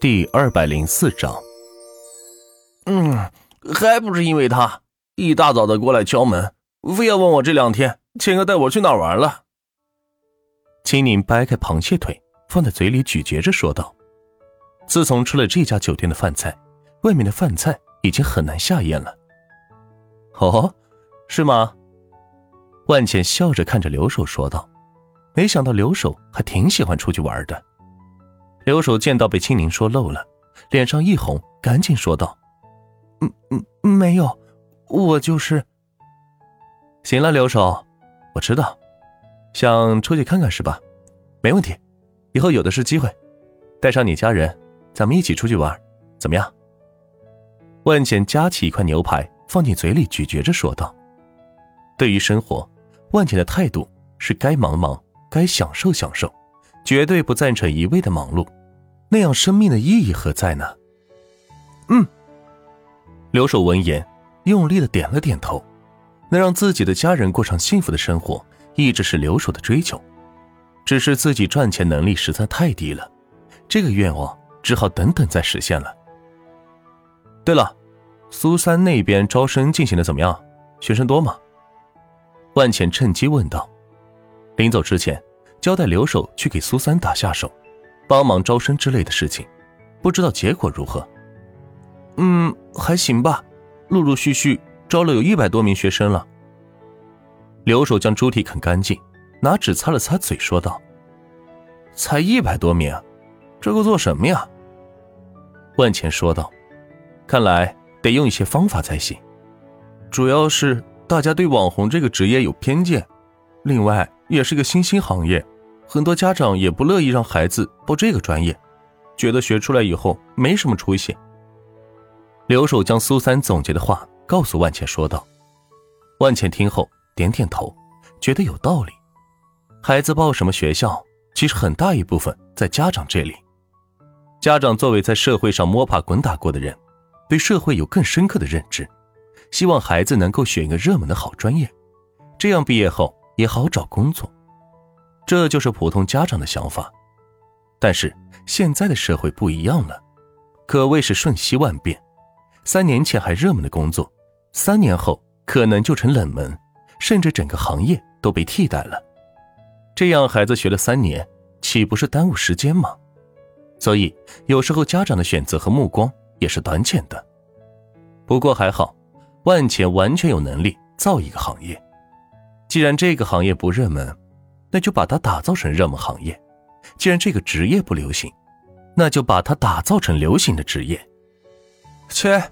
第二百零四章。嗯，还不是因为他一大早的过来敲门，非要问我这两天千哥带我去哪玩了。青宁掰开螃蟹腿，放在嘴里咀嚼着说道：“自从吃了这家酒店的饭菜，外面的饭菜已经很难下咽了。”哦，是吗？万茜笑着看着留守说道：“没想到留守还挺喜欢出去玩的。”刘守见到被青柠说漏了，脸上一红，赶紧说道：“嗯嗯，没有，我就是……行了，刘守，我知道，想出去看看是吧？没问题，以后有的是机会，带上你家人，咱们一起出去玩，怎么样？”万茜夹起一块牛排放进嘴里咀嚼着说道：“对于生活。”万茜的态度是该忙忙，该享受享受，绝对不赞成一味的忙碌，那样生命的意义何在呢？嗯，刘守闻言用力的点了点头，能让自己的家人过上幸福的生活，一直是刘守的追求，只是自己赚钱能力实在太低了，这个愿望只好等等再实现了。对了，苏三那边招生进行的怎么样？学生多吗？万茜趁机问道：“临走之前，交代留守去给苏三打下手，帮忙招生之类的事情，不知道结果如何？”“嗯，还行吧，陆陆续续招了有一百多名学生了。”留守将猪蹄啃干净，拿纸擦了擦嘴，说道：“才一百多名，这够做什么呀？”万茜说道：“看来得用一些方法才行，主要是……”大家对网红这个职业有偏见，另外也是个新兴行业，很多家长也不乐意让孩子报这个专业，觉得学出来以后没什么出息。刘守将苏三总结的话告诉万茜说道。万茜听后点点头，觉得有道理。孩子报什么学校，其实很大一部分在家长这里。家长作为在社会上摸爬滚打过的人，对社会有更深刻的认知。希望孩子能够选一个热门的好专业，这样毕业后也好找工作。这就是普通家长的想法。但是现在的社会不一样了，可谓是瞬息万变。三年前还热门的工作，三年后可能就成冷门，甚至整个行业都被替代了。这样孩子学了三年，岂不是耽误时间吗？所以有时候家长的选择和目光也是短浅的。不过还好。万钱完全有能力造一个行业，既然这个行业不热门，那就把它打造成热门行业；既然这个职业不流行，那就把它打造成流行的职业。切，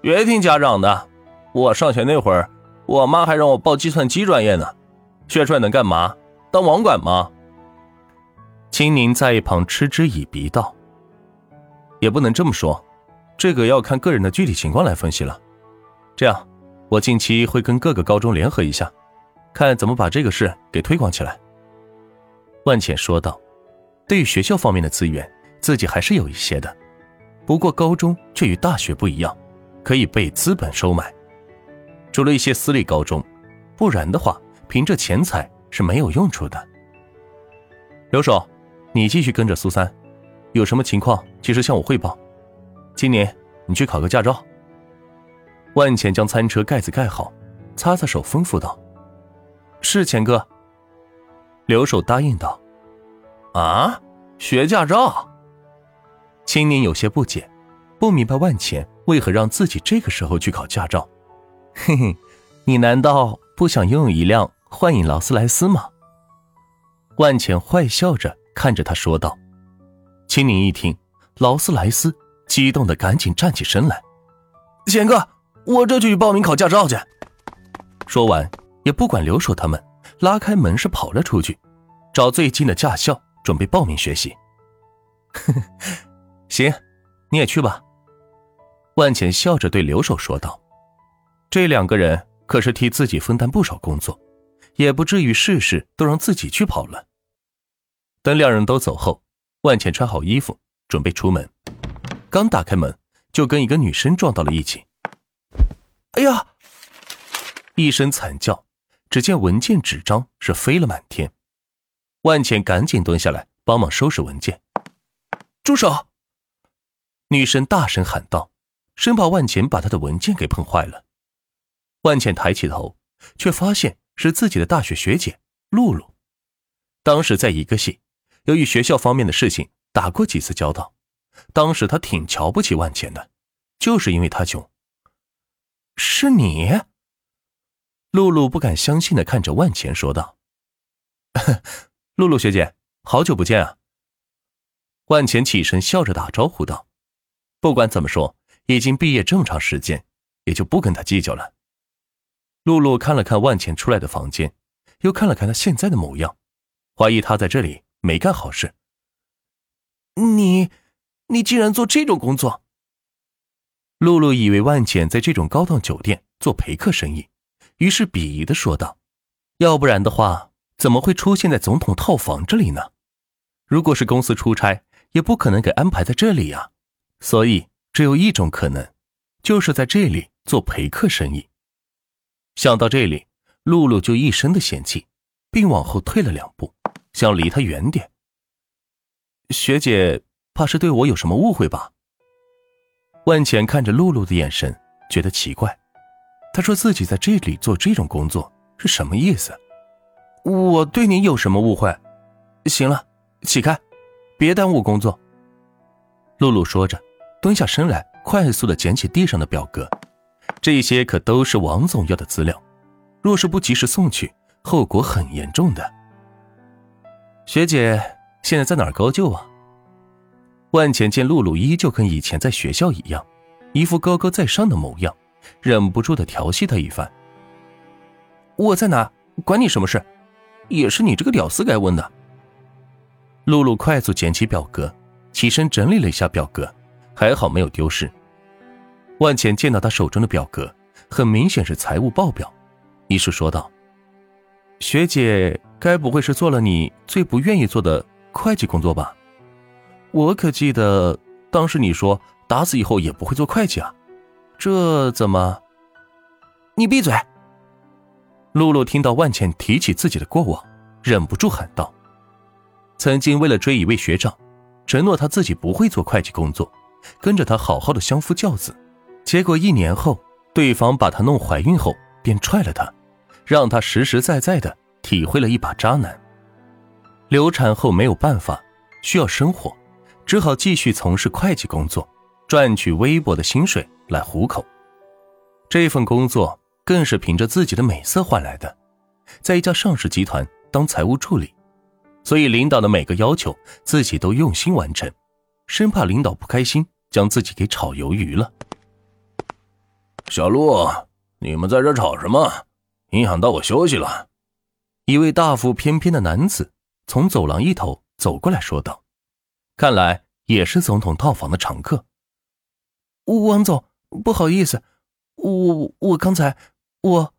别听家长的，我上学那会儿，我妈还让我报计算机专业呢，学出来能干嘛？当网管吗？青宁在一旁嗤之以鼻道：“也不能这么说，这个要看个人的具体情况来分析了。”这样，我近期会跟各个高中联合一下，看怎么把这个事给推广起来。”万浅说道。对于学校方面的资源，自己还是有一些的，不过高中却与大学不一样，可以被资本收买。除了一些私立高中，不然的话，凭着钱财是没有用处的。刘守，你继续跟着苏三，有什么情况及时向我汇报。今年你去考个驾照。万浅将餐车盖子盖好，擦擦手，吩咐道：“是钱哥。”留守答应道：“啊，学驾照？”青年有些不解，不明白万浅为何让自己这个时候去考驾照。嘿嘿，你难道不想拥有一辆幻影劳斯莱斯吗？万浅坏笑着看着他说道。青宁一听劳斯莱斯，激动的赶紧站起身来：“钱哥！”我这就去报名考驾照去。说完，也不管留守他们，拉开门是跑了出去，找最近的驾校准备报名学习。行，你也去吧。万浅笑着对留守说道：“这两个人可是替自己分担不少工作，也不至于事事都让自己去跑了。”等两人都走后，万浅穿好衣服准备出门，刚打开门，就跟一个女生撞到了一起。哎呀！一声惨叫，只见文件纸张是飞了满天。万茜赶紧蹲下来帮忙收拾文件。住手！女生大声喊道，生怕万茜把她的文件给碰坏了。万茜抬起头，却发现是自己的大学学姐露露。当时在一个系，由于学校方面的事情打过几次交道。当时她挺瞧不起万茜的，就是因为她穷。是你？露露不敢相信的看着万钱说道：“露露学姐，好久不见啊！”万钱起身笑着打招呼道：“不管怎么说，已经毕业这么长时间，也就不跟他计较了。”露露看了看万钱出来的房间，又看了看他现在的模样，怀疑他在这里没干好事。你，你竟然做这种工作？露露以为万钱在这种高档酒店做陪客生意，于是鄙夷的说道：“要不然的话，怎么会出现在总统套房这里呢？如果是公司出差，也不可能给安排在这里呀。所以只有一种可能，就是在这里做陪客生意。”想到这里，露露就一身的嫌弃，并往后退了两步，想离他远点。学姐怕是对我有什么误会吧？万浅看着露露的眼神，觉得奇怪。他说自己在这里做这种工作是什么意思？我对你有什么误会？行了，起开，别耽误工作。露露说着，蹲下身来，快速的捡起地上的表格。这些可都是王总要的资料，若是不及时送去，后果很严重的。学姐现在在哪儿高就啊？万浅见露露依旧跟以前在学校一样，一副高高在上的模样，忍不住的调戏她一番。我在哪？管你什么事？也是你这个屌丝该问的。露露快速捡起表格，起身整理了一下表格，还好没有丢失。万浅见到他手中的表格，很明显是财务报表，于是说道：“学姐，该不会是做了你最不愿意做的会计工作吧？我可记得当时你说打死以后也不会做会计啊，这怎么？你闭嘴！”露露听到万茜提起自己的过往，忍不住喊道：“曾经为了追一位学长，承诺他自己不会做会计工作，跟着他好好的相夫教子。”结果一年后，对方把她弄怀孕后，便踹了她，让她实实在在的体会了一把渣男。流产后没有办法，需要生活，只好继续从事会计工作，赚取微薄的薪水来糊口。这份工作更是凭着自己的美色换来的，在一家上市集团当财务助理，所以领导的每个要求自己都用心完成，生怕领导不开心，将自己给炒鱿鱼了。小陆，你们在这吵什么？影响到我休息了。一位大腹翩翩的男子从走廊一头走过来说道：“看来也是总统套房的常客。”王总，不好意思，我我刚才我……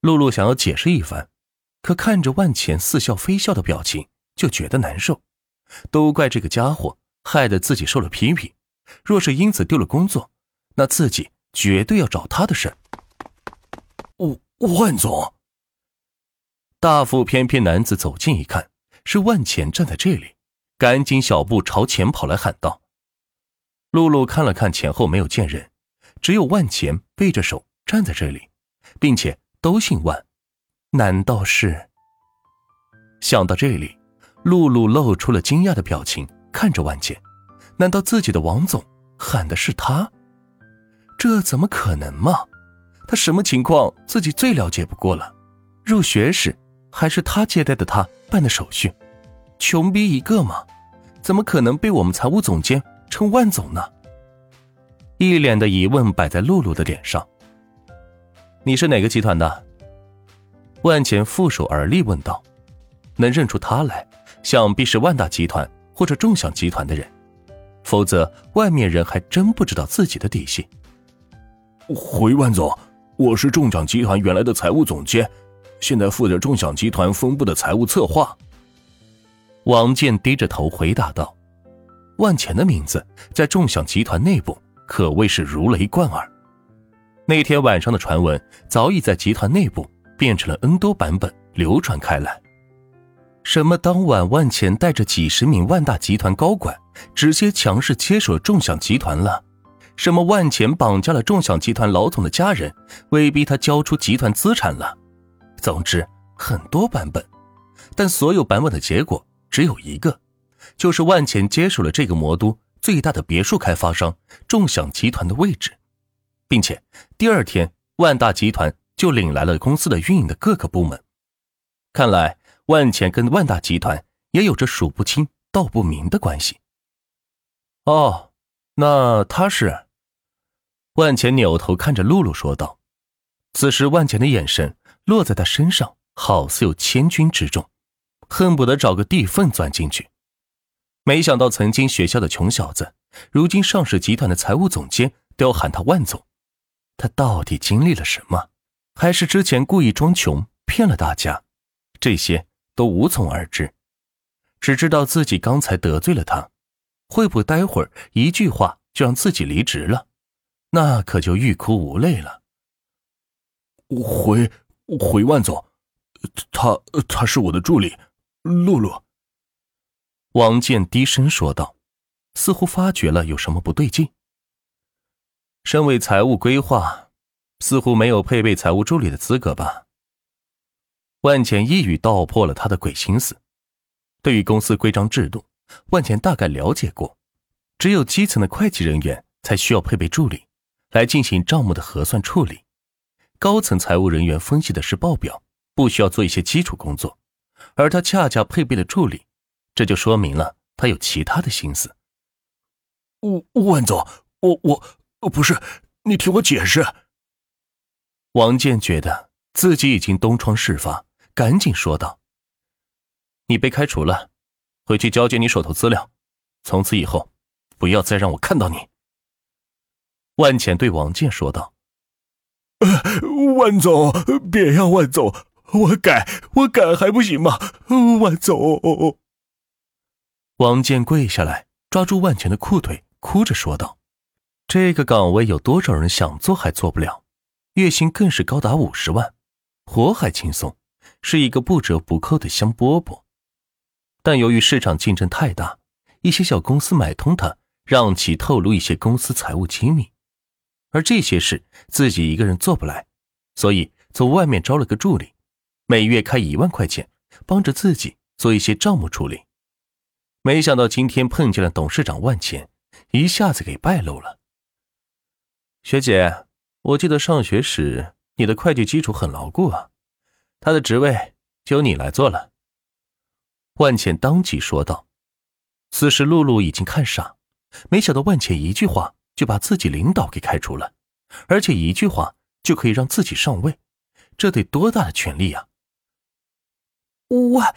露露想要解释一番，可看着万钱似笑非笑的表情，就觉得难受。都怪这个家伙，害得自己受了批评。若是因此丢了工作，那自己……绝对要找他的事。万万总，大腹翩翩男子走近一看，是万钱站在这里，赶紧小步朝前跑来喊道：“露露，看了看前后没有见人，只有万钱背着手站在这里，并且都姓万，难道是？”想到这里，露露露出了惊讶的表情，看着万钱，难道自己的王总喊的是他？这怎么可能嘛？他什么情况自己最了解不过了。入学时还是他接待的他办的手续，穷逼一个嘛，怎么可能被我们财务总监称万总呢？一脸的疑问摆在露露的脸上。你是哪个集团的？万钱负手而立问道。能认出他来，想必是万达集团或者众享集团的人，否则外面人还真不知道自己的底细。回万总，我是众享集团原来的财务总监，现在负责众享集团分部的财务策划。王健低着头回答道：“万钱的名字在众享集团内部可谓是如雷贯耳。那天晚上的传闻早已在集团内部变成了 N 多版本流传开来。什么当晚万钱带着几十名万大集团高管，直接强势接手众享集团了？什么万钱绑架了众享集团老总的家人，威逼他交出集团资产了？总之很多版本，但所有版本的结果只有一个，就是万钱接手了这个魔都最大的别墅开发商众享集团的位置，并且第二天万大集团就领来了公司的运营的各个部门。看来万钱跟万大集团也有着数不清道不明的关系。哦。那他是？万钱扭头看着露露说道。此时万钱的眼神落在他身上，好似有千钧之重，恨不得找个地缝钻进去。没想到曾经学校的穷小子，如今上市集团的财务总监都要喊他万总。他到底经历了什么？还是之前故意装穷骗了大家？这些都无从而知，只知道自己刚才得罪了他。会不会待会儿一句话就让自己离职了？那可就欲哭无泪了。回回万总，他他是我的助理，露露。王健低声说道，似乎发觉了有什么不对劲。身为财务规划，似乎没有配备财务助理的资格吧？万茜一语道破了他的鬼心思。对于公司规章制度。万钱大概了解过，只有基层的会计人员才需要配备助理，来进行账目的核算处理。高层财务人员分析的是报表，不需要做一些基础工作，而他恰恰配备了助理，这就说明了他有其他的心思。万万总，我我不是，你听我解释。王健觉得自己已经东窗事发，赶紧说道：“你被开除了。”回去交接你手头资料，从此以后，不要再让我看到你。”万浅对王健说道。“万总，别呀，万总，我改，我改还不行吗？万总。”王健跪下来，抓住万全的裤腿，哭着说道：“这个岗位有多少人想做还做不了？月薪更是高达五十万，活还轻松，是一个不折不扣的香饽饽。”但由于市场竞争太大，一些小公司买通他，让其透露一些公司财务机密，而这些事自己一个人做不来，所以从外面招了个助理，每月开一万块钱，帮着自己做一些账目处理。没想到今天碰见了董事长万茜，一下子给败露了。学姐，我记得上学时你的会计基础很牢固啊，他的职位就由你来做了。万茜当即说道：“此时露露已经看傻，没想到万茜一句话就把自己领导给开除了，而且一句话就可以让自己上位，这得多大的权力啊！”万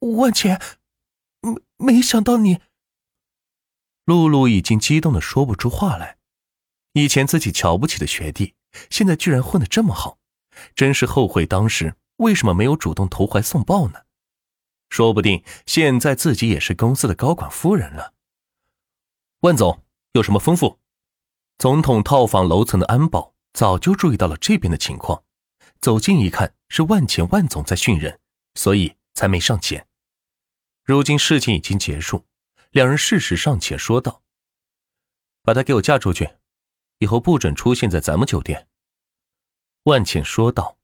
万茜，没没想到你……露露已经激动的说不出话来。以前自己瞧不起的学弟，现在居然混得这么好，真是后悔当时为什么没有主动投怀送抱呢？说不定现在自己也是公司的高管夫人了。万总有什么吩咐？总统套房楼层的安保早就注意到了这边的情况，走近一看是万钱万总在训人，所以才没上前。如今事情已经结束，两人事实尚且说道：“把他给我嫁出去，以后不准出现在咱们酒店。”万茜说道。